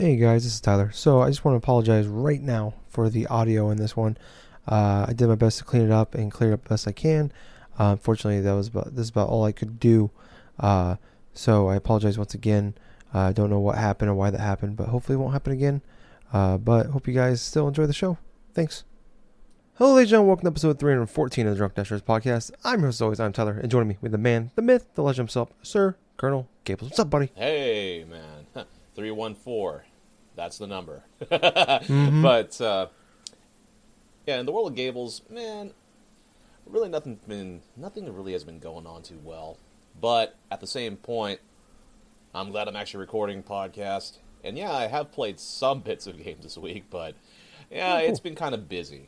Hey guys, this is Tyler. So I just want to apologize right now for the audio in this one. Uh, I did my best to clean it up and clear it up best I can. Uh, unfortunately, that was about this is about all I could do. Uh, so I apologize once again. Uh, I don't know what happened or why that happened, but hopefully it won't happen again. Uh, but hope you guys still enjoy the show. Thanks. Hello, ladies and gentlemen. Welcome to episode 314 of the Drunk Dashers podcast. I'm your host, as always. I'm Tyler, and joining me with the man, the myth, the legend himself, Sir Colonel Gables. What's up, buddy? Hey, man. 314. That's the number. mm-hmm. But, uh, yeah, in the world of Gables, man, really nothing been nothing really has been going on too well. But at the same point, I'm glad I'm actually recording podcast. And yeah, I have played some bits of games this week, but yeah, oh, cool. it's been kind of busy.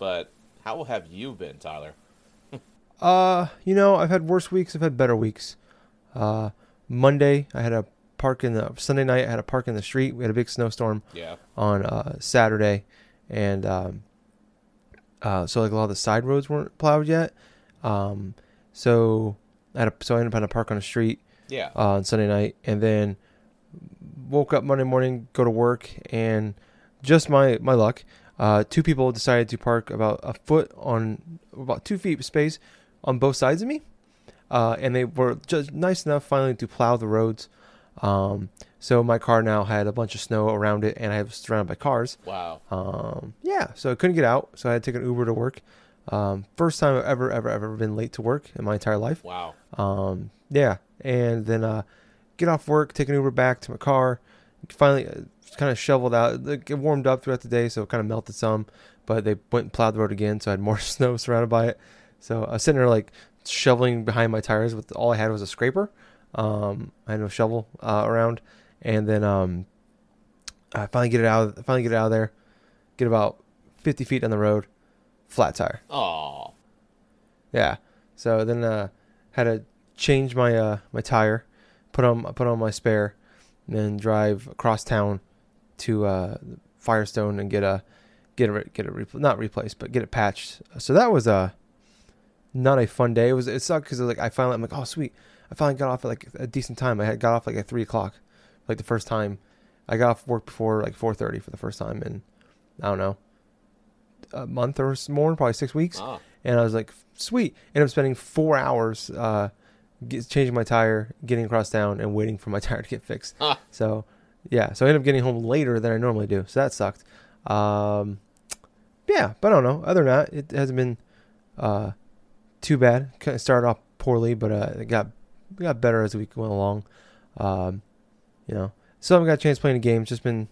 But how have you been, Tyler? uh, you know, I've had worse weeks, I've had better weeks. Uh, Monday, I had a park in the Sunday night. I had a park in the street. We had a big snowstorm. Yeah. On uh, Saturday, and um, uh, so like a lot of the side roads weren't plowed yet. Um, so I had a, so I ended up having a park on the street. Yeah. Uh, on Sunday night, and then woke up Monday morning, go to work, and just my my luck, uh, two people decided to park about a foot on about two feet of space on both sides of me, uh, and they were just nice enough finally to plow the roads. Um, so my car now had a bunch of snow around it, and I was surrounded by cars. Wow. Um, yeah, so I couldn't get out, so I had to take an Uber to work. Um, first time I've ever, ever, ever been late to work in my entire life. Wow. Um, yeah, and then uh, get off work, take an Uber back to my car. Finally, uh, kind of shoveled out. It warmed up throughout the day, so it kind of melted some. But they went and plowed the road again, so I had more snow surrounded by it. So I was sitting there like shoveling behind my tires with all I had was a scraper. Um, I had no shovel uh, around and then um, I finally get it out. Finally get it out of there. Get about fifty feet down the road, flat tire. Oh. Yeah. So then uh, had to change my uh, my tire, put on put on my spare, and then drive across town to uh, Firestone and get a get a get it not replaced but get it patched. So that was a uh, not a fun day. It was it sucked because like I finally I'm like oh sweet I finally got off at like a decent time. I had got off like at three o'clock like the first time. I got off work before like 4:30 for the first time in I don't know a month or more, probably six weeks. Ah. And I was like, sweet. Ended up spending four hours uh, get, changing my tire, getting across town, and waiting for my tire to get fixed. Ah. So yeah, so I ended up getting home later than I normally do. So that sucked. Um, yeah, but I don't know. Other than that, it hasn't been uh, too bad. Kind of started off poorly, but uh, it got got better as week went along. Um, you know, still haven't got a chance playing the game. Just been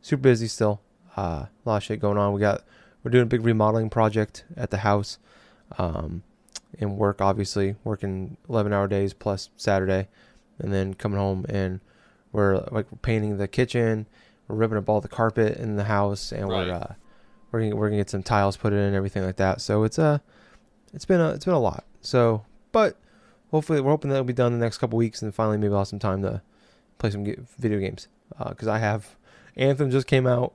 super busy still. Uh, a lot of shit going on. We got we're doing a big remodeling project at the house. Um, and work obviously working 11 hour days plus Saturday, and then coming home and we're like painting the kitchen. We're ripping up all the carpet in the house, and right. we're uh, we're gonna, we're gonna get some tiles put in and everything like that. So it's a uh, it's been a it's been a lot. So, but hopefully we're hoping that'll be done in the next couple weeks, and finally maybe I'll have some time to play some video games because uh, I have Anthem just came out.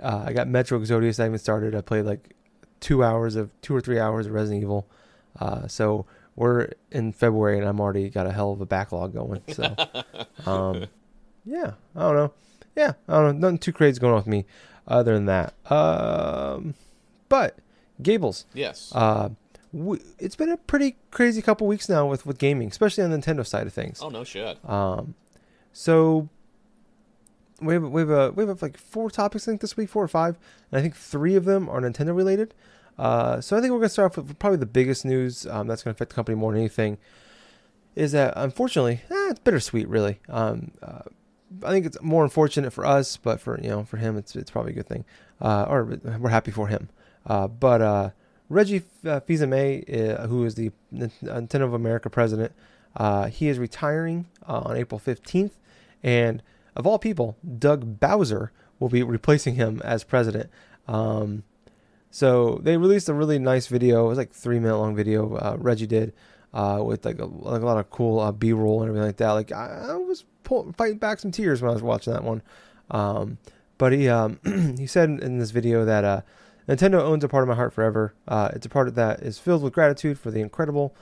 Uh, I got Metro Exodus. I haven't started. I played like two hours of two or three hours of Resident Evil. Uh, so we're in February and I'm already got a hell of a backlog going. So, um, yeah, I don't know. Yeah, I don't know. Nothing too crazy going on with me other than that. Um, but Gables. Yes. Uh, we, it's been a pretty crazy couple weeks now with, with gaming, especially on the Nintendo side of things. Oh no shit. Um, so we have we have a, we have like four topics I think this week, four or five, and I think three of them are Nintendo related. Uh, so I think we're gonna start off with probably the biggest news um, that's gonna affect the company more than anything. Is that unfortunately, eh, it's bittersweet, really. Um, uh, I think it's more unfortunate for us, but for you know for him, it's it's probably a good thing, uh, or we're happy for him. Uh, but uh, Reggie uh, Fils-Aimé, uh, who is the Nintendo of America president, he is retiring on April fifteenth. And of all people, Doug Bowser will be replacing him as president. Um, so they released a really nice video. It was like three minute long video. Uh, Reggie did uh, with like a, like a lot of cool uh, B roll and everything like that. Like I, I was pull, fighting back some tears when I was watching that one. Um, but he um, he said in this video that uh, Nintendo owns a part of my heart forever. Uh, it's a part that is filled with gratitude for the incredible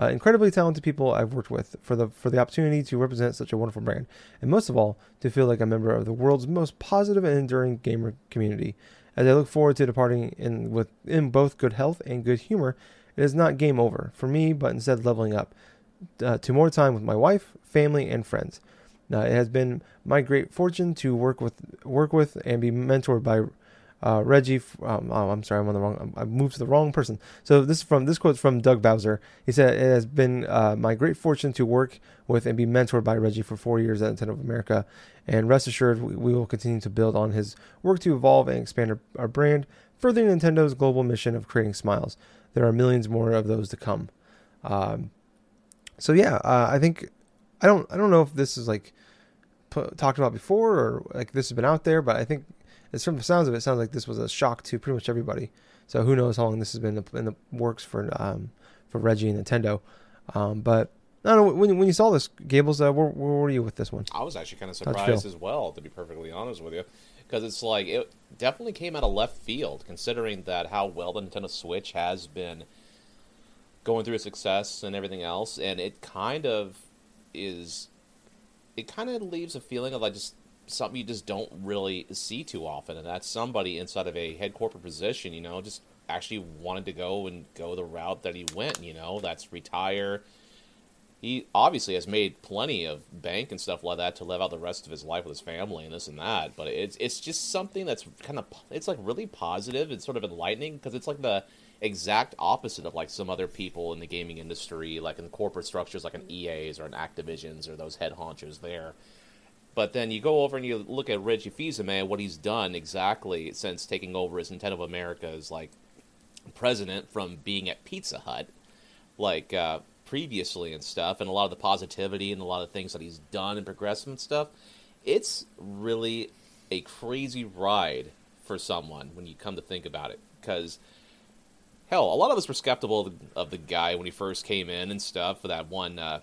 uh, incredibly talented people I've worked with for the for the opportunity to represent such a wonderful brand, and most of all, to feel like a member of the world's most positive and enduring gamer community. As I look forward to departing in with in both good health and good humor, it is not game over for me, but instead leveling up uh, to more time with my wife, family, and friends. Now, it has been my great fortune to work with work with and be mentored by uh, Reggie. Um, oh, I'm sorry, I'm on the wrong. I moved to the wrong person. So this is from this quote's from Doug Bowser. He said, "It has been uh, my great fortune to work with and be mentored by Reggie for four years at Nintendo of America, and rest assured, we, we will continue to build on his work to evolve and expand our, our brand, furthering Nintendo's global mission of creating smiles. There are millions more of those to come." Um, so yeah, uh, I think I don't I don't know if this is like talked about before or like this has been out there, but I think it's from the sounds of it, it sounds like this was a shock to pretty much everybody. So who knows how long this has been in the, in the works for um, for Reggie and Nintendo. Um, but I don't know when, when you saw this, Gables, uh, where, where were you with this one? I was actually kind of surprised as well, to be perfectly honest with you, because it's like it definitely came out of left field, considering that how well the Nintendo Switch has been going through success and everything else, and it kind of is, it kind of leaves a feeling of like just something you just don't really see too often, and that's somebody inside of a head corporate position, you know, just actually wanted to go and go the route that he went, you know, that's retire. He obviously has made plenty of bank and stuff like that to live out the rest of his life with his family and this and that, but it's it's just something that's kind of it's like really positive and sort of enlightening because it's like the exact opposite of like some other people in the gaming industry, like in corporate structures, like an EA's or an Activision's or those head honchos there. But then you go over and you look at Reggie Fils-Aimé, what he's done exactly since taking over as Nintendo of America's like president from being at Pizza Hut, like uh, previously and stuff, and a lot of the positivity and a lot of things that he's done and progressive and stuff. It's really a crazy ride for someone when you come to think about it, because hell, a lot of us were skeptical of the, of the guy when he first came in and stuff for that one uh,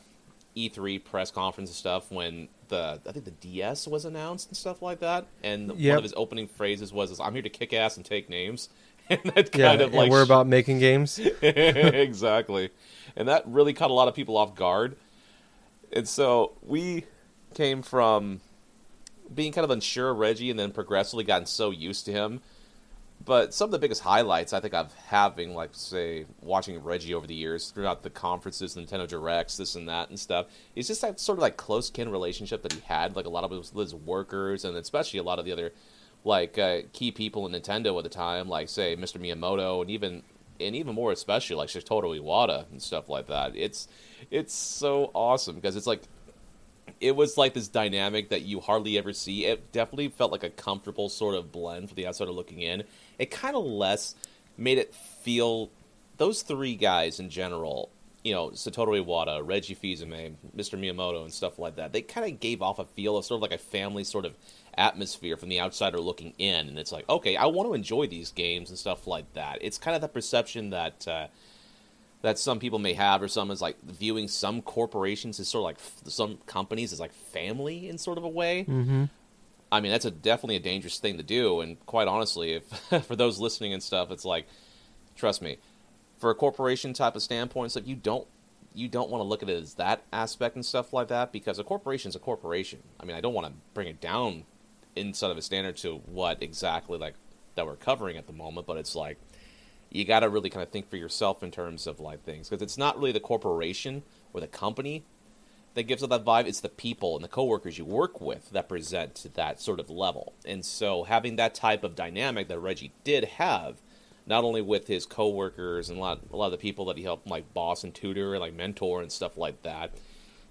E3 press conference and stuff when the I think the DS was announced and stuff like that, and yep. one of his opening phrases was, "I'm here to kick ass and take names." and that kind yeah, of like we're about making games. exactly, and that really caught a lot of people off guard. And so we came from being kind of unsure of Reggie, and then progressively gotten so used to him but some of the biggest highlights I think I've having, like say, watching Reggie over the years throughout the conferences, Nintendo Directs, this and that and stuff, is just that sort of like close kin relationship that he had, like a lot of his, his workers and especially a lot of the other like uh, key people in Nintendo at the time, like say Mr. Miyamoto and even and even more especially like Satoru Iwata and stuff like that. It's it's so awesome because it's like it was like this dynamic that you hardly ever see. It definitely felt like a comfortable sort of blend for the outsider looking in. It kind of less made it feel those three guys in general. You know, Satoru Iwata, Reggie Fils-Aimé, Mr. Miyamoto, and stuff like that. They kind of gave off a feel of sort of like a family sort of atmosphere from the outsider looking in, and it's like, okay, I want to enjoy these games and stuff like that. It's kind of the perception that. Uh, that some people may have, or some is like viewing some corporations as sort of like some companies as like family in sort of a way. Mm-hmm. I mean, that's a definitely a dangerous thing to do. And quite honestly, if for those listening and stuff, it's like, trust me, for a corporation type of standpoint, stuff you don't you don't want to look at it as that aspect and stuff like that because a corporation is a corporation. I mean, I don't want to bring it down inside of a standard to what exactly like that we're covering at the moment, but it's like you got to really kind of think for yourself in terms of like things because it's not really the corporation or the company that gives it that vibe it's the people and the coworkers you work with that present that sort of level and so having that type of dynamic that reggie did have not only with his coworkers and a lot, a lot of the people that he helped like boss and tutor and like mentor and stuff like that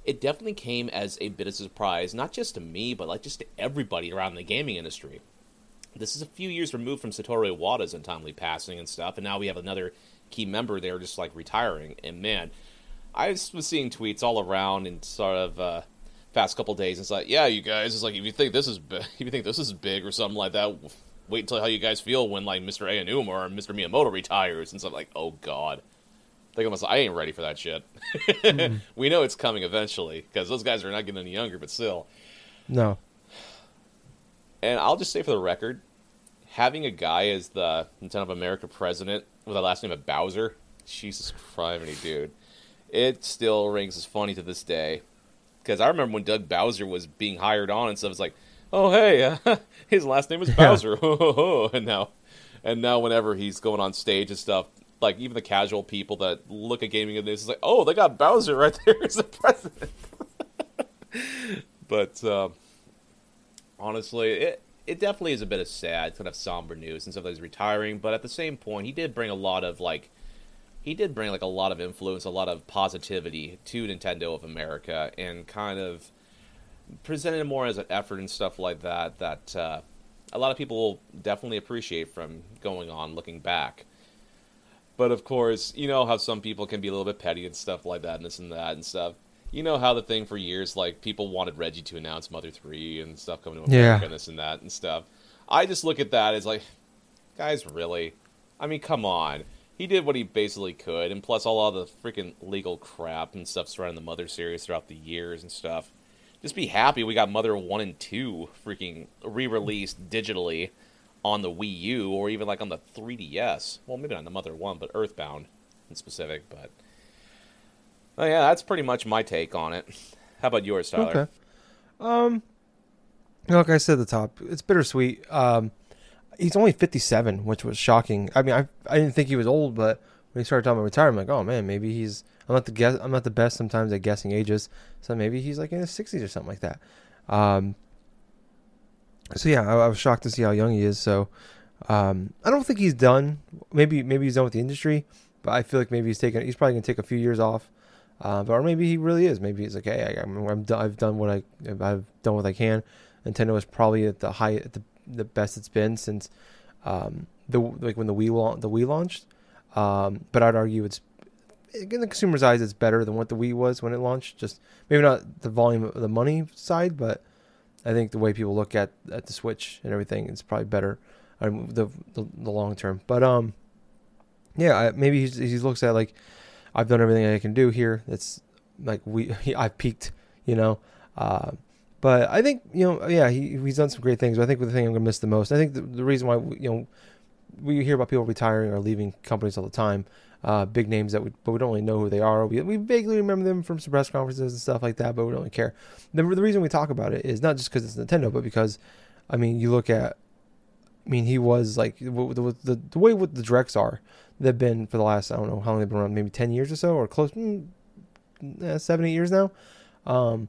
it definitely came as a bit of a surprise not just to me but like just to everybody around the gaming industry this is a few years removed from Satoru Iwata's untimely passing and stuff, and now we have another key member there just like retiring. And man, I was seeing tweets all around and sort of uh, past couple days. It's like, yeah, you guys, it's like if you think this is big, if you think this is big or something like that, wait until how you guys feel when like Mr. Aonuma or Mr. Miyamoto retires and stuff. Like, oh god. Think almost, I ain't ready for that shit. mm-hmm. We know it's coming eventually because those guys are not getting any younger, but still. No. And I'll just say for the record, having a guy as the Nintendo of America president with a last name of Bowser, Jesus Christ, dude, it still rings as funny to this day. Because I remember when Doug Bowser was being hired on and stuff. It's like, oh hey, uh, his last name is Bowser, and now, and now whenever he's going on stage and stuff, like even the casual people that look at gaming and this is like, oh, they got Bowser right there as the president. but uh, honestly, it it definitely is a bit of sad, kind of somber news and stuff that he's retiring. But at the same point, he did bring a lot of like he did bring like a lot of influence, a lot of positivity to Nintendo of America, and kind of presented it more as an effort and stuff like that. That uh, a lot of people will definitely appreciate from going on, looking back. But of course, you know how some people can be a little bit petty and stuff like that, and this and that and stuff. You know how the thing for years, like people wanted Reggie to announce Mother Three and stuff coming to America Yeah. and this and that and stuff. I just look at that as like, guys, really? I mean, come on. He did what he basically could, and plus all of the freaking legal crap and stuff surrounding the Mother series throughout the years and stuff. Just be happy we got Mother 1 and 2 freaking re released digitally on the Wii U or even like on the 3DS. Well, maybe not the Mother 1, but Earthbound in specific. But oh, yeah, that's pretty much my take on it. How about yours, Tyler? Okay. Um, like I said at the top, it's bittersweet. Um, he's only 57, which was shocking. I mean, I I didn't think he was old, but when he started talking about retirement, I'm like, oh man, maybe he's. I'm not the guess. I'm not the best sometimes at guessing ages, so maybe he's like in his 60s or something like that. Um. So yeah, I, I was shocked to see how young he is. So, um, I don't think he's done. Maybe maybe he's done with the industry, but I feel like maybe he's taking. He's probably gonna take a few years off. Uh, but or maybe he really is. Maybe he's like, hey, I, I'm done, I've done what I I've done what I can. Nintendo is probably at the high, at the the best it's been since um, the like when the Wii la- the Wii launched. Um, but I'd argue it's in the consumer's eyes, it's better than what the Wii was when it launched. Just maybe not the volume of the money side, but I think the way people look at at the Switch and everything is probably better. Um, the, the the long term, but um, yeah, I, maybe he's, he looks at like I've done everything I can do here. It's like we I've peaked, you know. Uh, but I think you know, yeah, he he's done some great things. But I think the thing I'm gonna miss the most, I think the, the reason why you know we hear about people retiring or leaving companies all the time, uh, big names that we but we don't really know who they are. We we vaguely remember them from some press conferences and stuff like that, but we don't really care. The, the reason we talk about it is not just because it's Nintendo, but because I mean, you look at, I mean, he was like the the, the, way what the directs are. They've been for the last I don't know how long they've been around, maybe ten years or so, or close, mm, eh, seven eight years now. Um,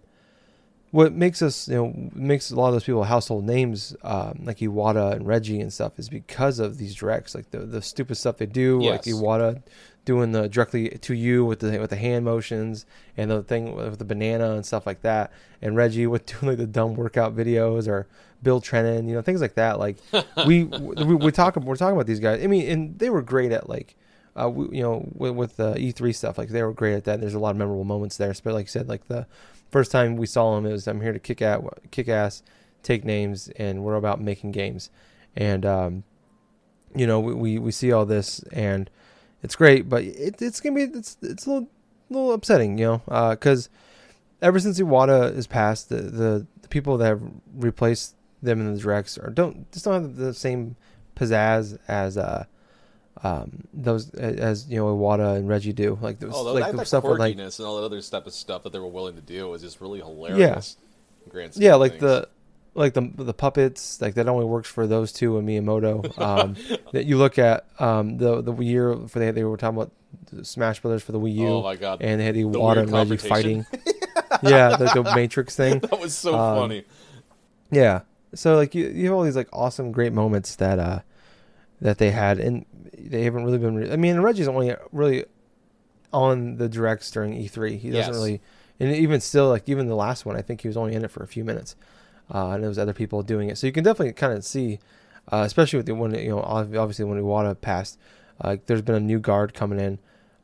what makes us, you know, makes a lot of those people household names, um, like Iwata and Reggie and stuff, is because of these directs, like the the stupid stuff they do, like Iwata doing the directly to you with the with the hand motions and the thing with the banana and stuff like that, and Reggie with doing like the dumb workout videos or Bill Trinen, you know, things like that. Like we we, we talk we're talking about these guys. I mean, and they were great at like. Uh, we, you know, with, with the E3 stuff, like they were great at that. There's a lot of memorable moments there. But like you said, like the first time we saw him, it was I'm here to kick at kick ass, take names, and we're about making games. And um, you know, we, we we see all this, and it's great, but it, it's gonna be it's it's a little little upsetting, you know, because ever since Iwata is passed, the, the the people that have replaced them in the directs are don't just don't have the same pizzazz as uh um those as you know Iwata and Reggie do like those Oh, like that, the that stuff with like and all that other type of stuff that they were willing to do was just really hilarious. scheme yeah like things. the like the the puppets like that only works for those two and Miyamoto um that you look at um the the year for they they were talking about Smash Brothers for the Wii U Oh my god, and they had Iwata and Reggie fighting yeah the, the Matrix thing that was so um, funny. Yeah. So like you, you have all these like awesome great moments that uh that they had and they haven't really been re- I mean Reggie's only really on the directs during E3. He doesn't Yes. really and even still like even the last one I think he was only in it for a few minutes. Uh and there was other people doing it. So you can definitely kind of see uh especially with the one you know obviously when Iwata passed uh there's been a new guard coming in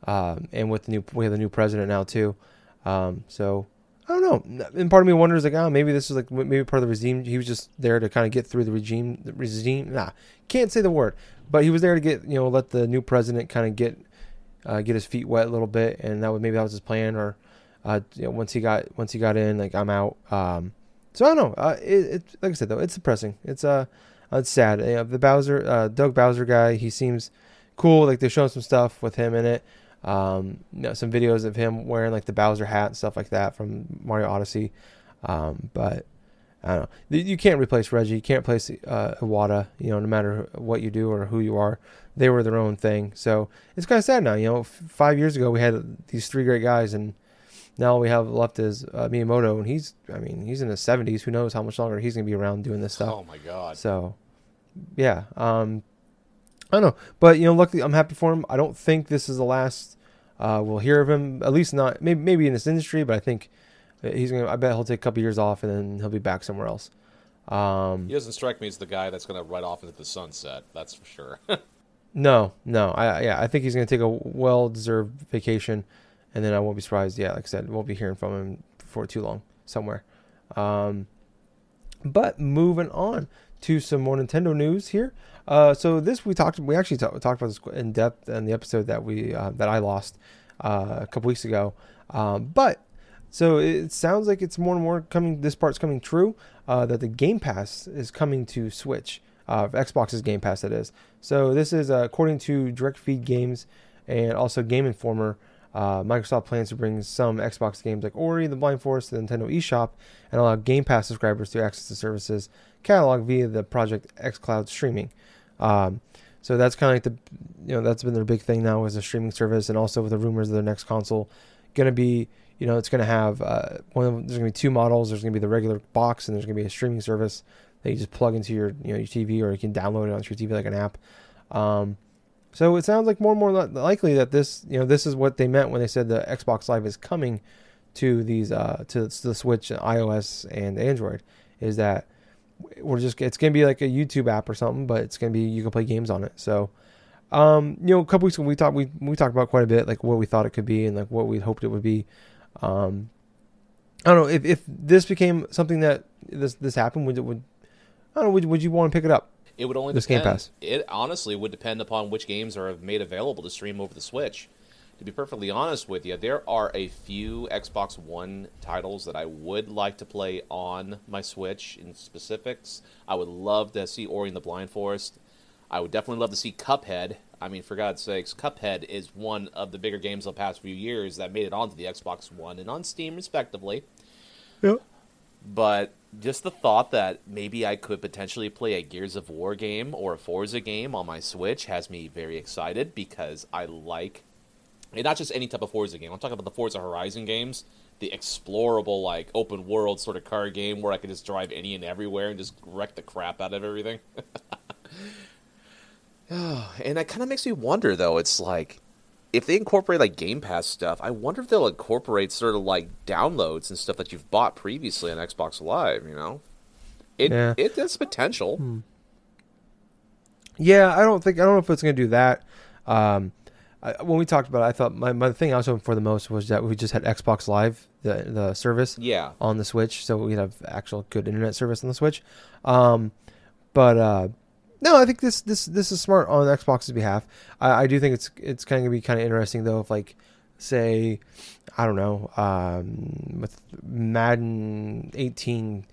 um and with the new we have the new president now too. Um so I don't know. And part of me wonders, like, oh, maybe this is like maybe part of the regime. He was just there to kind of get through the regime. The regime, nah, can't say the word, but he was there to get you know let the new president kind of get uh, get his feet wet a little bit, and that was maybe that was his plan. Or uh, you know, once he got once he got in, like I'm out. Um, so I don't know. Uh, it, it like I said though, it's depressing. It's uh, it's sad. You know, the Bowser, uh, Doug Bowser guy, he seems cool. Like they're showing some stuff with him in it. Um, you know, some videos of him wearing like the Bowser hat and stuff like that from Mario Odyssey. Um, but I don't know. You can't replace Reggie. You can't replace uh, Iwata. You know, no matter what you do or who you are, they were their own thing. So it's kind of sad now. You know, f- five years ago we had these three great guys, and now all we have left is uh, Miyamoto, and he's, I mean, he's in his seventies. Who knows how much longer he's gonna be around doing this stuff? Oh my god. So, yeah. Um, I don't know, but you know, luckily I'm happy for him. I don't think this is the last uh, we'll hear of him. At least not maybe maybe in this industry, but I think he's gonna. I bet he'll take a couple years off and then he'll be back somewhere else. Um, he doesn't strike me as the guy that's gonna ride off into the sunset. That's for sure. no, no. I yeah, I think he's gonna take a well-deserved vacation, and then I won't be surprised. Yeah, like I said, won't be hearing from him for too long somewhere. Um, but moving on to some more Nintendo news here. Uh, so this we talked we actually talked about this in depth in the episode that we uh, that I lost uh, a couple weeks ago. Um, but so it sounds like it's more and more coming. This part's coming true uh, that the Game Pass is coming to Switch. Uh, Xbox's Game Pass that is. So this is uh, according to Direct Feed Games and also Game Informer. Uh, Microsoft plans to bring some Xbox games like Ori, The Blind Forest, to the Nintendo eShop, and allow Game Pass subscribers to access the services catalog via the Project xCloud streaming. Um, so that's kind of like the, you know, that's been their big thing now is a streaming service, and also with the rumors of their next console going to be, you know, it's going to have uh, one. Of, there's going to be two models. There's going to be the regular box, and there's going to be a streaming service that you just plug into your, you know, your TV, or you can download it onto your TV like an app. Um, so it sounds like more and more likely that this, you know, this is what they meant when they said the Xbox Live is coming to these, uh, to, the Switch, iOS, and Android. Is that we're just it's gonna be like a YouTube app or something, but it's gonna be you can play games on it. So, um, you know, a couple weeks ago we talked we we talked about quite a bit like what we thought it could be and like what we hoped it would be. Um, I don't know if if this became something that this this happened would would I don't know would would you want to pick it up? It would only this depend. Game Pass. It honestly would depend upon which games are made available to stream over the Switch to be perfectly honest with you, there are a few Xbox One titles that I would like to play on my Switch in specifics. I would love to see Ori and the Blind Forest. I would definitely love to see Cuphead. I mean, for God's sakes, Cuphead is one of the bigger games of the past few years that made it onto the Xbox One and on Steam, respectively. Yeah. But just the thought that maybe I could potentially play a Gears of War game or a Forza game on my Switch has me very excited because I like and not just any type of Forza game. I'm talking about the Forza Horizon games, the explorable like open world sort of car game where I can just drive any and everywhere and just wreck the crap out of everything. and that kind of makes me wonder though. It's like if they incorporate like Game Pass stuff, I wonder if they'll incorporate sort of like downloads and stuff that you've bought previously on Xbox Live. You know, it yeah. it has potential. Hmm. Yeah, I don't think I don't know if it's going to do that. Um, I, when we talked about it, I thought my, my thing I was hoping for the most was that we just had Xbox Live, the the service, yeah, on the Switch, so we'd have actual good internet service on the Switch. Um, but uh, no, I think this this this is smart on Xbox's behalf. I, I do think it's it's kind of gonna be kind of interesting though if like say I don't know um, with Madden 18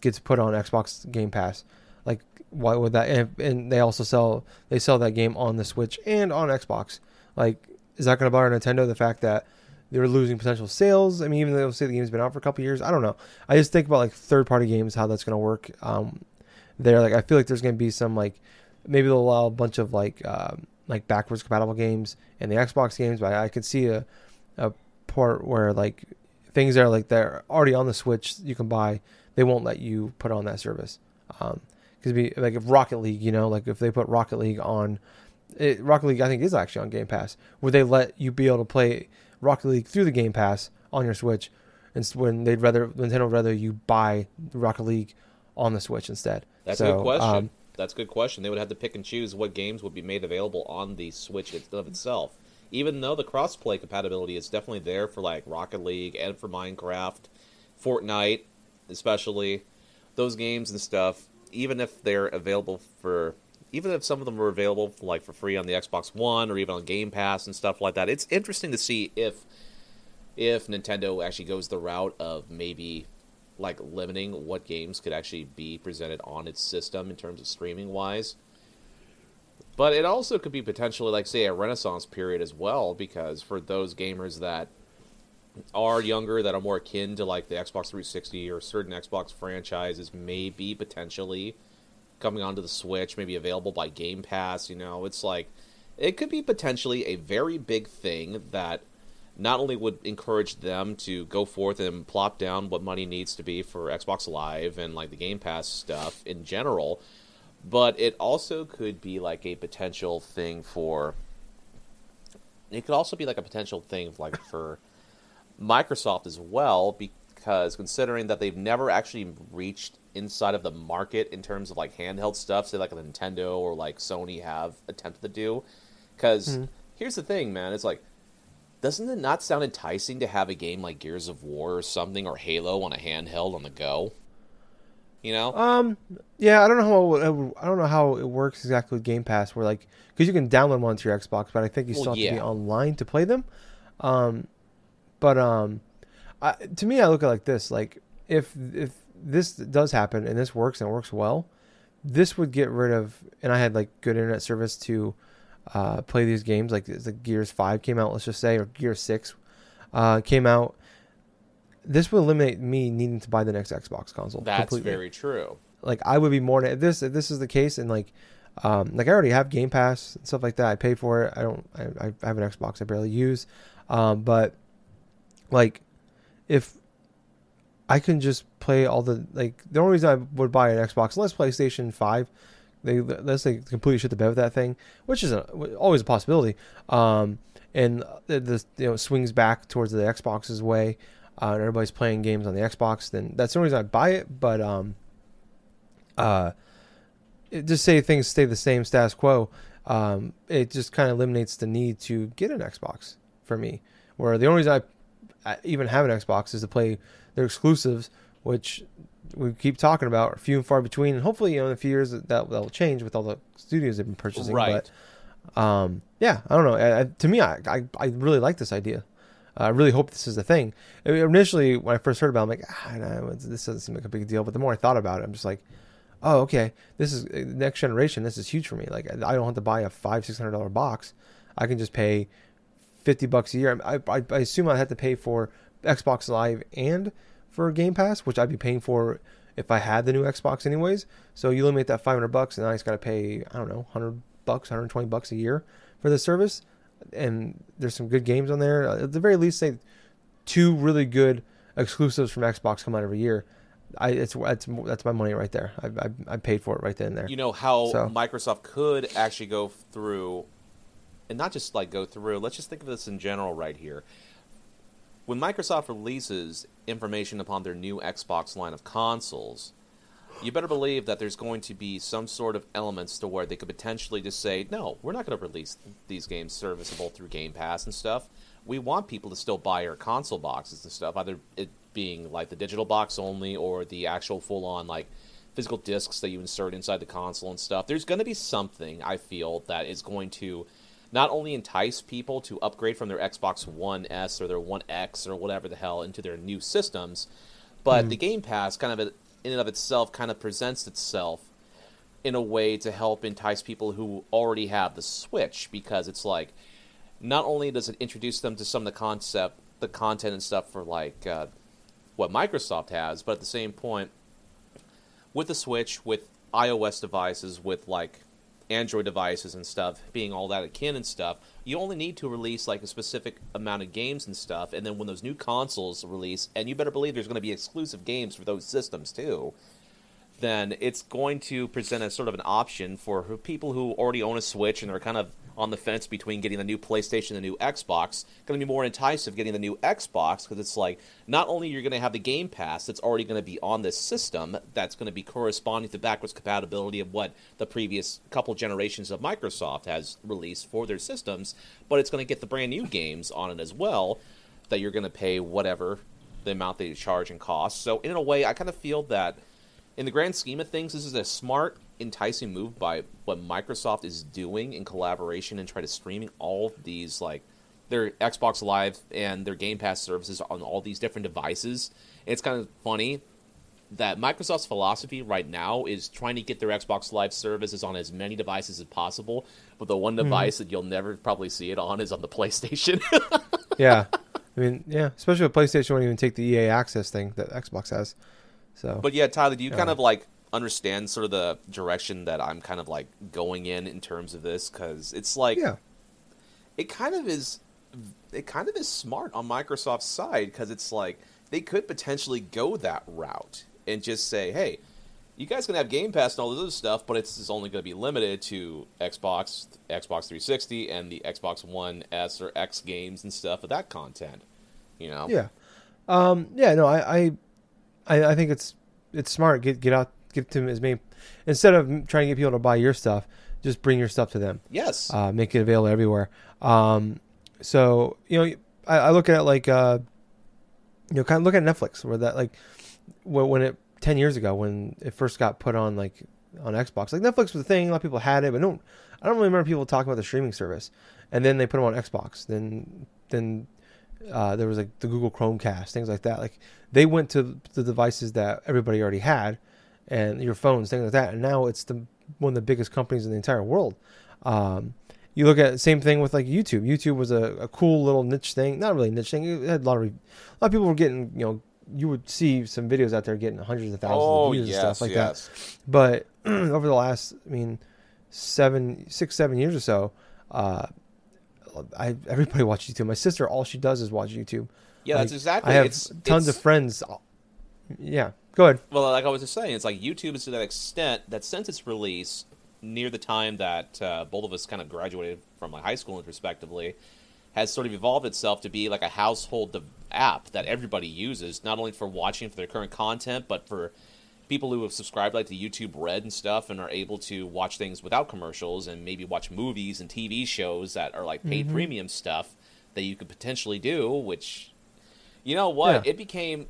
gets put on Xbox Game Pass like why would that and, and, they also sell they sell that game on the switch and on xbox like, is that going to bother Nintendo? The fact that they're losing potential sales. I mean, even though they'll say the game's been out for a couple years, I don't know. I just think about like third party games, how that's going to work. Um, there, like, I feel like there's going to be some like maybe they'll allow a bunch of like um, like backwards compatible games in the Xbox games, but I, I could see a a part where like things that are like they're already on the Switch you can buy, they won't let you put on that service. Um, because be like if Rocket League, you know, like if they put Rocket League on it, Rocket League I think is actually on Game Pass, Would they let you be able to play Rocket League through the Game Pass on your Switch, and when they'd rather Nintendo rather you buy Rocket League on the Switch instead. That's so, a good question. Um, That's a good question. They would have to pick and choose what games would be made available on the Switch of itself. Even though the crossplay compatibility is definitely there for like Rocket League and for Minecraft, Fortnite, especially those games and stuff. Even if they're available for even if some of them are available for, like for free on the Xbox One or even on Game Pass and stuff like that, it's interesting to see if if Nintendo actually goes the route of maybe like limiting what games could actually be presented on its system in terms of streaming wise. But it also could be potentially like say a renaissance period as well because for those gamers that are younger that are more akin to like the Xbox 360 or certain Xbox franchises maybe potentially coming onto the Switch, maybe available by Game Pass, you know, it's like it could be potentially a very big thing that not only would encourage them to go forth and plop down what money needs to be for Xbox Live and like the Game Pass stuff in general, but it also could be like a potential thing for it could also be like a potential thing like for Microsoft as well because considering that they've never actually reached inside of the market in terms of like handheld stuff, say like a Nintendo or like Sony have attempted to do. Because mm-hmm. here's the thing, man, it's like, doesn't it not sound enticing to have a game like Gears of War or something or Halo on a handheld on the go? You know? Um, yeah, I don't know how I don't know how it works exactly with Game Pass, where like because you can download one to your Xbox, but I think you still well, have yeah. to be online to play them. Um, but um, I, to me, I look at it like this: like if if this does happen and this works and it works well, this would get rid of. And I had like good internet service to uh, play these games. Like the Gears Five came out, let's just say, or Gear Six uh, came out. This would eliminate me needing to buy the next Xbox console. That's completely. very true. Like I would be more if this if this is the case and like um, like I already have Game Pass and stuff like that. I pay for it. I don't. I, I have an Xbox I barely use, um, but like if I can just play all the like the only reason I would buy an Xbox unless PlayStation Five, they let's say completely shit the bed with that thing, which is a, always a possibility. Um, and the, the you know swings back towards the Xbox's way, uh, and everybody's playing games on the Xbox. Then that's the only reason I buy it. But um, uh, it, just say things stay the same status quo. Um, it just kind of eliminates the need to get an Xbox for me. Where the only reason I even have an Xbox is to play their exclusives, which we keep talking about, are few and far between. And hopefully, you know, in a few years that that will change with all the studios they've been purchasing. Right. But um, yeah, I don't know. I, I, to me, I, I, I really like this idea. I really hope this is a thing. Initially, when I first heard about, it, I'm like, ah, no, this doesn't seem like a big deal. But the more I thought about it, I'm just like, oh, okay, this is uh, next generation. This is huge for me. Like, I don't have to buy a five, six hundred dollar box. I can just pay 50 bucks a year. I, I, I assume I'd have to pay for Xbox Live and for Game Pass, which I'd be paying for if I had the new Xbox anyways. So you eliminate that 500 bucks and I just got to pay, I don't know, 100 bucks, 120 bucks a year for the service. And there's some good games on there. Uh, at the very least, say two really good exclusives from Xbox come out every year. I it's that's that's my money right there. I, I I paid for it right then and there. You know how so. Microsoft could actually go through and not just like go through. Let's just think of this in general right here. When Microsoft releases information upon their new Xbox line of consoles, you better believe that there's going to be some sort of elements to where they could potentially just say, no, we're not going to release these games serviceable through Game Pass and stuff. We want people to still buy our console boxes and stuff, either it being like the digital box only or the actual full on like physical discs that you insert inside the console and stuff. There's going to be something I feel that is going to not only entice people to upgrade from their Xbox One S or their One X or whatever the hell into their new systems, but mm. the Game Pass kind of in and of itself kind of presents itself in a way to help entice people who already have the Switch because it's like not only does it introduce them to some of the concept, the content and stuff for like uh, what Microsoft has, but at the same point, with the Switch, with iOS devices, with like Android devices and stuff being all that akin and stuff, you only need to release like a specific amount of games and stuff, and then when those new consoles release, and you better believe there's going to be exclusive games for those systems too, then it's going to present a sort of an option for people who already own a Switch and are kind of on the fence between getting the new PlayStation and the new Xbox. Going to be more enticed of getting the new Xbox because it's like not only you're going to have the Game Pass that's already going to be on this system that's going to be corresponding to backwards compatibility of what the previous couple generations of Microsoft has released for their systems, but it's going to get the brand new games on it as well that you're going to pay whatever the amount they charge and cost. So in a way, I kind of feel that in the grand scheme of things, this is a smart enticing move by what Microsoft is doing in collaboration and try to streaming all these like their Xbox Live and their Game Pass services on all these different devices. It's kind of funny that Microsoft's philosophy right now is trying to get their Xbox Live services on as many devices as possible, but the one device mm-hmm. that you'll never probably see it on is on the PlayStation. yeah, I mean, yeah, especially with PlayStation won't even take the EA Access thing that Xbox has. So, but yeah, Tyler, do you yeah. kind of like understand sort of the direction that I'm kind of like going in in terms of this? Because it's like, yeah, it kind of is, it kind of is smart on Microsoft's side because it's like they could potentially go that route and just say, hey, you guys can have Game Pass and all this other stuff, but it's only going to be limited to Xbox, Xbox 360, and the Xbox One S or X games and stuff of that content. You know? Yeah. Um, yeah. No, I, I, I think it's it's smart. Get get out, get to as many instead of trying to get people to buy your stuff. Just bring your stuff to them. Yes. Uh, make it available everywhere. Um, so you know, I, I look at it like uh, you know, kind of look at Netflix, where that like when it 10 years ago when it first got put on like on Xbox. Like Netflix was a thing, a lot of people had it, but no, I don't really remember people talking about the streaming service. And then they put them on Xbox. Then then uh, there was like the Google Chromecast, things like that. Like they went to the devices that everybody already had, and your phones, things like that. And now it's the one of the biggest companies in the entire world. Um, you look at same thing with like YouTube. YouTube was a, a cool little niche thing, not really niche thing. It had a lot of a lot of people were getting you know you would see some videos out there getting hundreds of thousands oh, of views yes, and stuff like yes. that. But over the last, I mean, seven, six, seven years or so, uh, I everybody watches YouTube. My sister, all she does is watch YouTube. Yeah, like, that's exactly. I have it's, tons it's, of friends. Yeah, go ahead. Well, like I was just saying, it's like YouTube is to that extent that since its release, near the time that uh, both of us kind of graduated from like high school, respectively, has sort of evolved itself to be like a household app that everybody uses, not only for watching for their current content, but for people who have subscribed like to YouTube Red and stuff and are able to watch things without commercials and maybe watch movies and TV shows that are like paid mm-hmm. premium stuff that you could potentially do, which you know what? Yeah. It became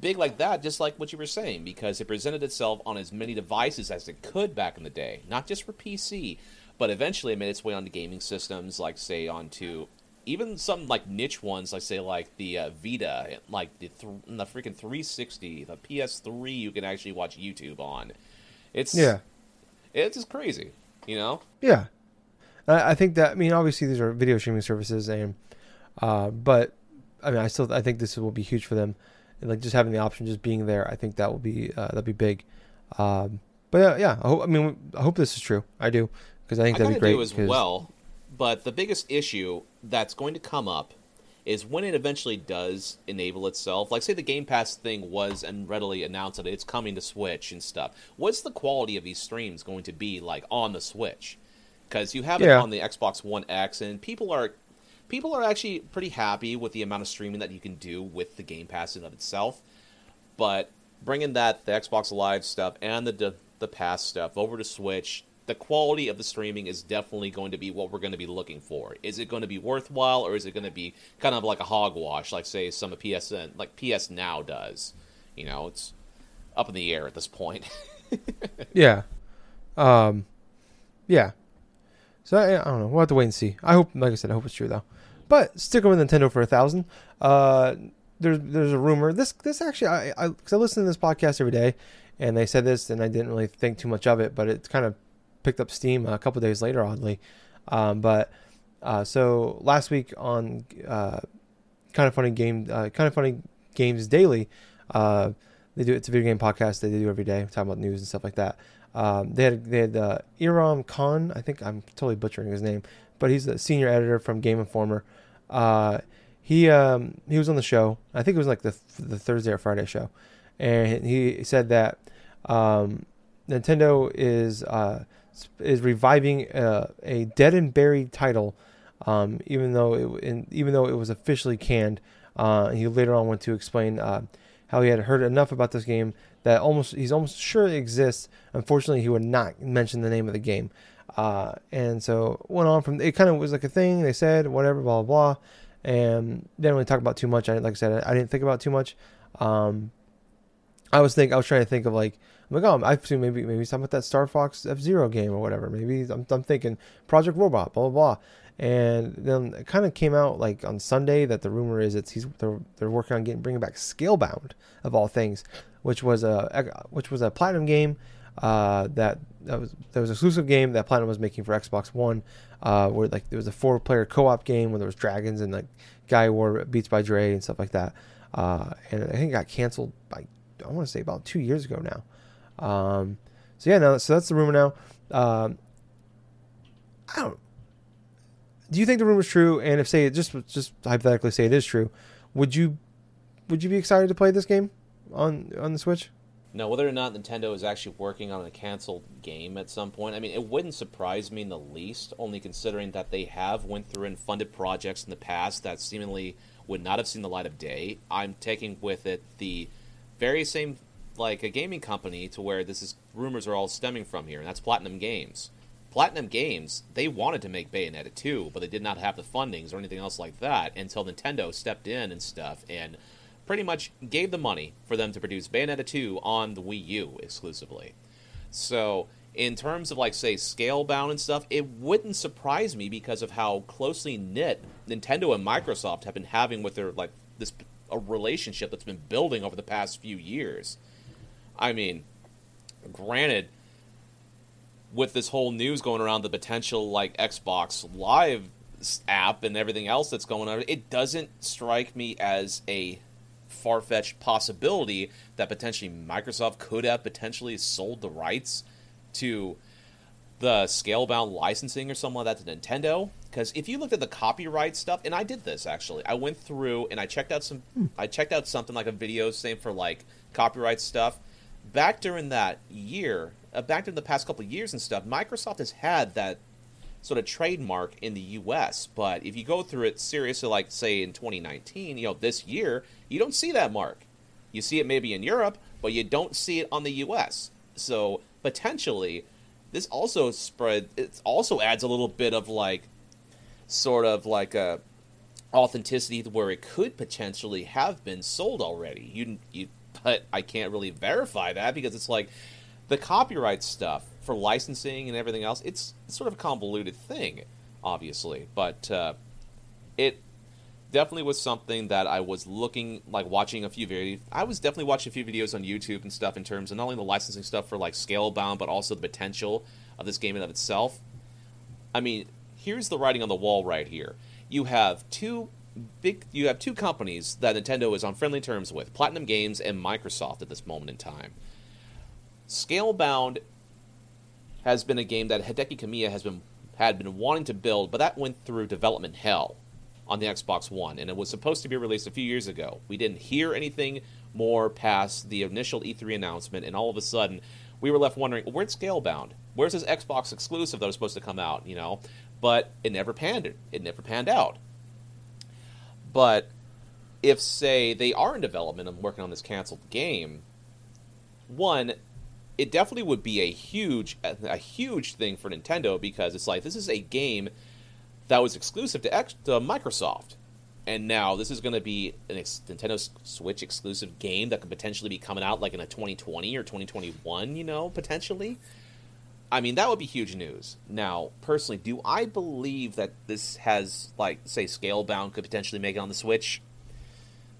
big like that, just like what you were saying, because it presented itself on as many devices as it could back in the day, not just for PC, but eventually it made its way onto gaming systems, like say onto even some like niche ones, like say like the uh, Vita, like the th- the freaking 360, the PS3, you can actually watch YouTube on. It's yeah, it's just crazy, you know. Yeah, I think that I mean obviously these are video streaming services, and uh, but I mean I still I think this will be huge for them, and like just having the option, just being there, I think that will be uh, that'll be big. Um, but yeah, yeah, I hope I mean I hope this is true. I do because I think I that'd be great. Do as well but the biggest issue that's going to come up is when it eventually does enable itself. Like, say the Game Pass thing was and readily announced that it's coming to Switch and stuff. What's the quality of these streams going to be like on the Switch? Because you have it on the Xbox One X, and people are people are actually pretty happy with the amount of streaming that you can do with the Game Pass in of itself. But bringing that the Xbox Live stuff and the the, Pass stuff over to Switch the quality of the streaming is definitely going to be what we're going to be looking for. Is it going to be worthwhile, or is it going to be kind of like a hogwash, like say some of PSN, like PS Now does? You know, it's up in the air at this point. yeah, um, yeah. So I, I, don't know. We'll have to wait and see. I hope, like I said, I hope it's true though. But sticking with Nintendo for a thousand. Uh, there's there's a rumor. This this actually I I, I listen to this podcast every day, and they said this, and I didn't really think too much of it, but it kind of picked up steam a couple days later, oddly. Um, but uh, so last week on uh, kind of funny game, uh, kind of funny games daily. Uh, they do it's a video game podcast they do every day, talking about news and stuff like that. Um, they had they had uh, Imran Khan, I think I'm totally butchering his name, but he's the senior editor from Game Informer. Uh, he um, he was on the show. I think it was like the the Thursday or Friday show, and he said that um, Nintendo is uh, is reviving uh, a dead and buried title, um, even though it in, even though it was officially canned. Uh, he later on went to explain uh, how he had heard enough about this game that almost he's almost sure it exists. Unfortunately, he would not mention the name of the game. Uh, and so went on from it. Kind of was like a thing they said, whatever, blah blah, blah. and didn't really talk about too much. I like I said, I, I didn't think about too much. Um, I was think I was trying to think of like I'm like, oh, I assume maybe maybe something about that Star Fox F Zero game or whatever. Maybe I'm, I'm thinking Project Robot, blah blah blah. And then it kind of came out like on Sunday that the rumor is it's he's they're, they're working on getting bringing back Scalebound of all things. which was a which was a platinum game uh, that that was that was an exclusive game that Platinum was making for Xbox One, uh, where like there was a four player co op game where there was dragons and like Guy War Beats by Dre and stuff like that. Uh, and I think it got canceled by I want to say about two years ago now. Um, so yeah, now so that's the rumor now. Um, I don't. Do you think the rumor is true? And if say just just hypothetically say it is true, would you would you be excited to play this game on on the Switch? Now, whether or not Nintendo is actually working on a canceled game at some point, I mean, it wouldn't surprise me in the least, only considering that they have went through and funded projects in the past that seemingly would not have seen the light of day. I'm taking with it the very same like a gaming company to where this is rumors are all stemming from here, and that's Platinum Games. Platinum Games, they wanted to make Bayonetta 2, but they did not have the fundings or anything else like that until Nintendo stepped in and stuff and pretty much gave the money for them to produce Bayonetta 2 on the Wii U exclusively. So, in terms of like say Scalebound and stuff, it wouldn't surprise me because of how closely knit Nintendo and Microsoft have been having with their like this a relationship that's been building over the past few years. I mean, granted, with this whole news going around the potential like Xbox Live app and everything else that's going on, it doesn't strike me as a far fetched possibility that potentially Microsoft could have potentially sold the rights to the scalebound licensing or something like that to Nintendo. Because if you looked at the copyright stuff, and I did this actually, I went through and I checked out some, hmm. I checked out something like a video, same for like copyright stuff. Back during that year, uh, back during the past couple of years and stuff, Microsoft has had that sort of trademark in the U.S. But if you go through it seriously, like say in 2019, you know, this year, you don't see that mark. You see it maybe in Europe, but you don't see it on the U.S. So potentially, this also spread. It also adds a little bit of like, sort of like a authenticity where it could potentially have been sold already. You, you, but I can't really verify that because it's like the copyright stuff for licensing and everything else, it's, sort of a convoluted thing, obviously. But uh, it definitely was something that I was looking, like watching a few videos. I was definitely watching a few videos on YouTube and stuff in terms of not only the licensing stuff for like Scalebound, but also the potential of this game in of itself. I mean, here's the writing on the wall right here. You have two big you have two companies that Nintendo is on friendly terms with, Platinum Games and Microsoft at this moment in time. Scalebound has been a game that Hideki Kamiya has been had been wanting to build, but that went through development hell on the Xbox One, and it was supposed to be released a few years ago. We didn't hear anything more past the initial E3 announcement, and all of a sudden, we were left wondering, where's Scalebound? Where's this Xbox exclusive that was supposed to come out? You know, but it never panned. It never panned out. But if say they are in development and working on this canceled game, one it definitely would be a huge a huge thing for Nintendo because it's like this is a game that was exclusive to, X, to Microsoft. And now this is going to be an ex- Nintendo Switch exclusive game that could potentially be coming out like in a 2020 or 2021, you know, potentially. I mean, that would be huge news. Now, personally, do I believe that this has, like, say, Scalebound could potentially make it on the Switch?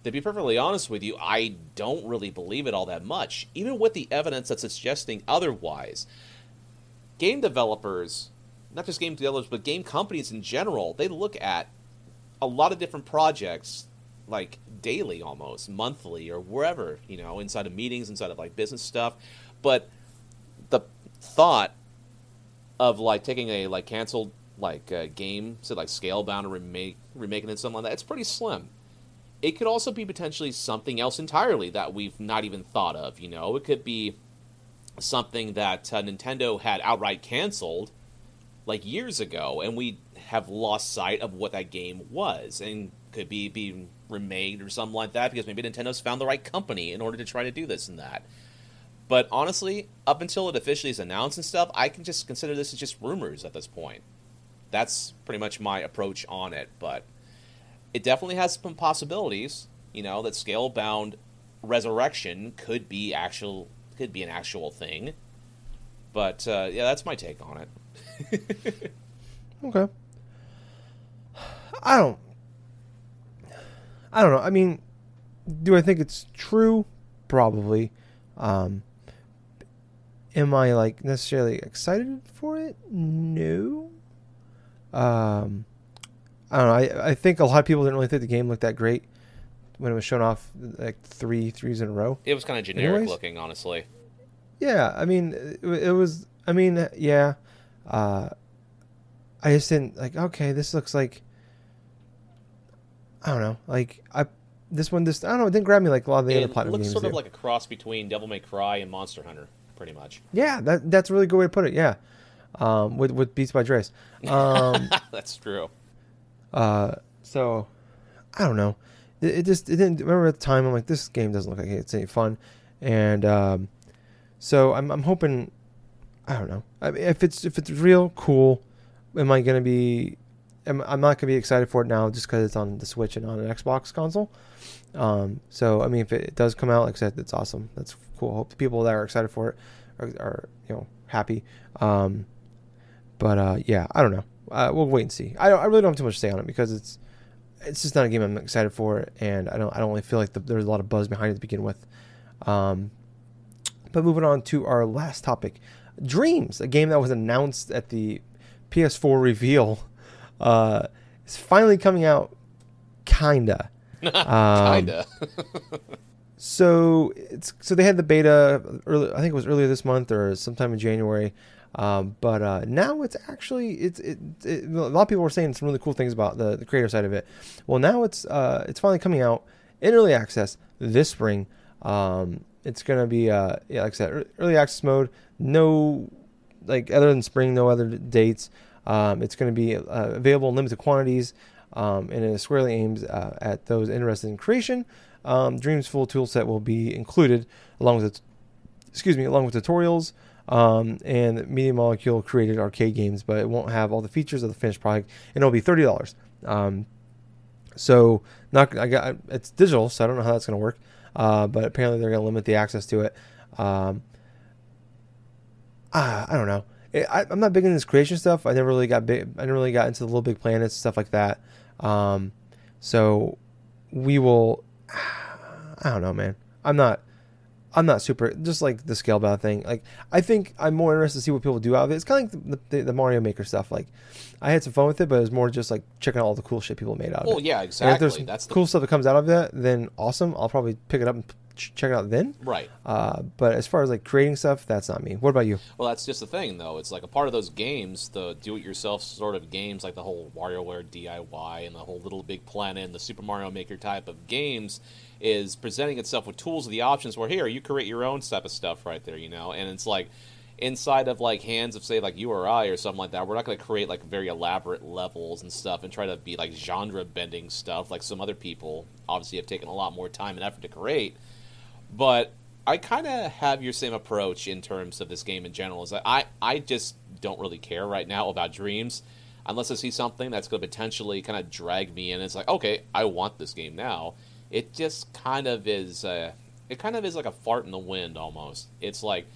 To be perfectly honest with you, I don't really believe it all that much, even with the evidence that's suggesting otherwise. Game developers, not just game developers, but game companies in general, they look at a lot of different projects like daily almost, monthly or wherever, you know, inside of meetings, inside of like business stuff. But the thought of like taking a like canceled like uh, game, say like Scalebound or remake remaking it something like that, it's pretty slim it could also be potentially something else entirely that we've not even thought of. You know, it could be something that uh, Nintendo had outright canceled like years ago, and we have lost sight of what that game was, and could be being remade or something like that because maybe Nintendo's found the right company in order to try to do this and that. But honestly, up until it officially is announced and stuff, I can just consider this as just rumors at this point. That's pretty much my approach on it, but it definitely has some possibilities. You know that Scalebound resurrection could be actual could be an actual thing. But uh, yeah, that's my take on it. okay. I don't. I don't know. I mean, do I think it's true? Probably. Um, am I like necessarily excited for it? No. Um, I don't know. I I think a lot of people didn't really think the game looked that great when it was shown off like three E3s in a row. It was kind of generic Anyways? looking, honestly. Yeah, I mean, it, it was. I mean, yeah. Uh, I just didn't like. Okay, this looks like. I don't know. Like I, this one, this I don't know. It didn't grab me like a lot of the other platform games. It looks sort of do. like a cross between Devil May Cry and Monster Hunter, pretty much. yeah, that that's a really good way to put it. Yeah, um, with with Beats by Dre. Um, That's true. Uh, so I don't know. It, it just it didn't. Remember at the time, I'm like, this game doesn't look like it's any fun, and um, so I'm I'm hoping. I don't know. I mean, if it's if it's real, cool. Am I gonna be? Am, I'm not gonna be excited for it now just because it's on the Switch and on an Xbox console. Um, so I mean, if it does come out, like I said, it's awesome. That's cool. I hope the people that are excited for it are, are you know happy. Um, but uh, yeah, I don't know. Uh, we'll wait and see. I don't, I really don't have too much to say on it because it's it's just not a game I'm excited for, and I don't I don't really feel like the, there's a lot of buzz behind it to begin with. Um, but moving on to our last topic, Dreams, a game that was announced at the PS4 reveal, uh, is finally coming out. Kinda. Um, Kinda. So it's so they had the beta early. I think it was earlier this month or sometime in January. Um, but uh, now it's actually it's it, it, a lot of people were saying some really cool things about the, the creative side of it. Well, now it's uh, it's finally coming out in early access this spring. Um, it's gonna be uh, yeah, like I said, early access mode. No, like other than spring, no other dates. Um, it's gonna be uh, available in limited quantities, um, and it squarely aims uh, at those interested in creation. Um, Dream's full tool set will be included along with, excuse me, along with tutorials um, and Media Molecule created arcade games, but it won't have all the features of the finished product, and it'll be thirty dollars. Um, so not I got it's digital, so I don't know how that's going to work. Uh, but apparently they're going to limit the access to it. Um, ah, I don't know. I, I- I'm not big into this creation stuff. I never really got big. I never really got into the little big planets stuff like that. Um, so we will. I don't know, man. I'm not. I'm not super. Just like the Scalebound thing. Like I think I'm more interested to see what people do out of it. It's kind of like the, the, the Mario Maker stuff. Like I had some fun with it, but it was more just like checking out all the cool shit people made out of well, it. yeah, And if exactly. there's That's the cool stuff that comes out of that, then awesome. I'll probably pick it up and ch- check it out then. right. Uh, but as far as like creating stuff, that's not me. What about you? Well, that's just the thing, though. It's like a part of those games, the do-it-yourself sort of games, like the whole WarioWare DIY and the whole Little Big Planet and the Super Mario Maker type of games, is presenting itself with tools of the options. Where here, you create your own type of stuff right there, you know, and it's like inside of like hands of say like you or I or something like that. We're not going to create like very elaborate levels and stuff and try to be like genre bending stuff like some other people obviously have taken a lot more time and effort to create but I kind of have your same approach in terms of this game in general. Is I I just don't really care right now about dreams unless I see something that's going to potentially kind of drag me in. It's like okay, I want this game now. It just kind of is. Uh, it kind of is like a fart in the wind almost. It's like,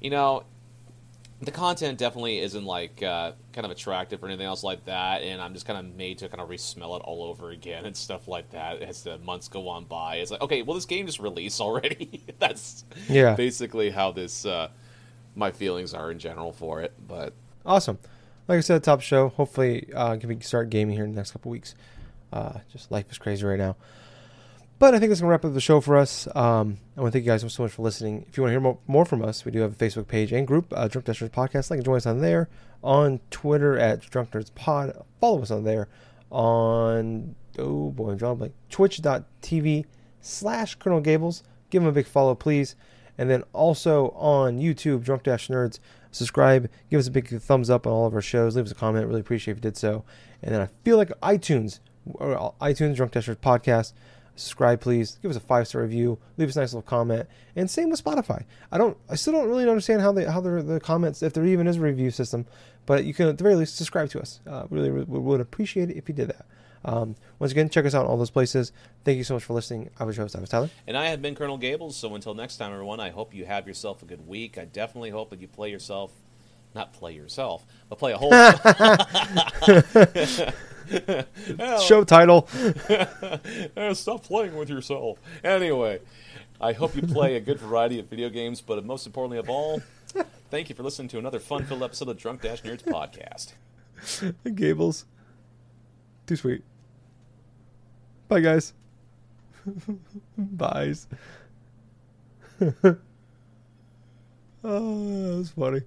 you know, the content definitely isn't like uh, kind of attractive or anything else like that, and I'm just kind of made to kind of re-smell it all over again and stuff like that as the months go on by. It's like, okay, well, this game just released already. That's Yeah. basically how this uh, my feelings are in general for it. But Awesome. Like I said, top show. Hopefully, uh, can we start gaming here in the next couple weeks. Uh, just life is crazy right now. But I think that's gonna wrap up the show for us. Um, I want to thank you guys so much for listening. If you want to hear more, more from us, we do have a Facebook page and group, uh, Drunk Dashers Podcast. Like, join us on there. On Twitter at Drunk Nerds Pod. Follow us on there. On oh boy, I'm drawing blank. Twitch.tv slash Colonel Gables. Give them a big follow, please. And then also on YouTube, Drunk Dash Nerds. Subscribe, give us a big thumbs up on all of our shows. Leave us a comment. Really appreciate if you did so. And then I feel like iTunes, or iTunes Drunk Dashers Podcast. Subscribe, please. Give us a five star review. Leave us a nice little comment. And same with Spotify. I don't. I still don't really understand how they how the the comments if there even is a review system. But you can at the very least subscribe to us. Uh, really, really would appreciate it if you did that. Um, once again, check us out on all those places. Thank you so much for listening. I was your host, I was Tyler. and I have been Colonel Gables. So until next time, everyone, I hope you have yourself a good week. I definitely hope that you play yourself, not play yourself, but play a whole. Show title. Stop playing with yourself. Anyway, I hope you play a good variety of video games, but most importantly of all, thank you for listening to another fun-filled episode of Drunk Dash Nerds podcast. Gables. Too sweet. Bye, guys. Byes. oh, that was funny.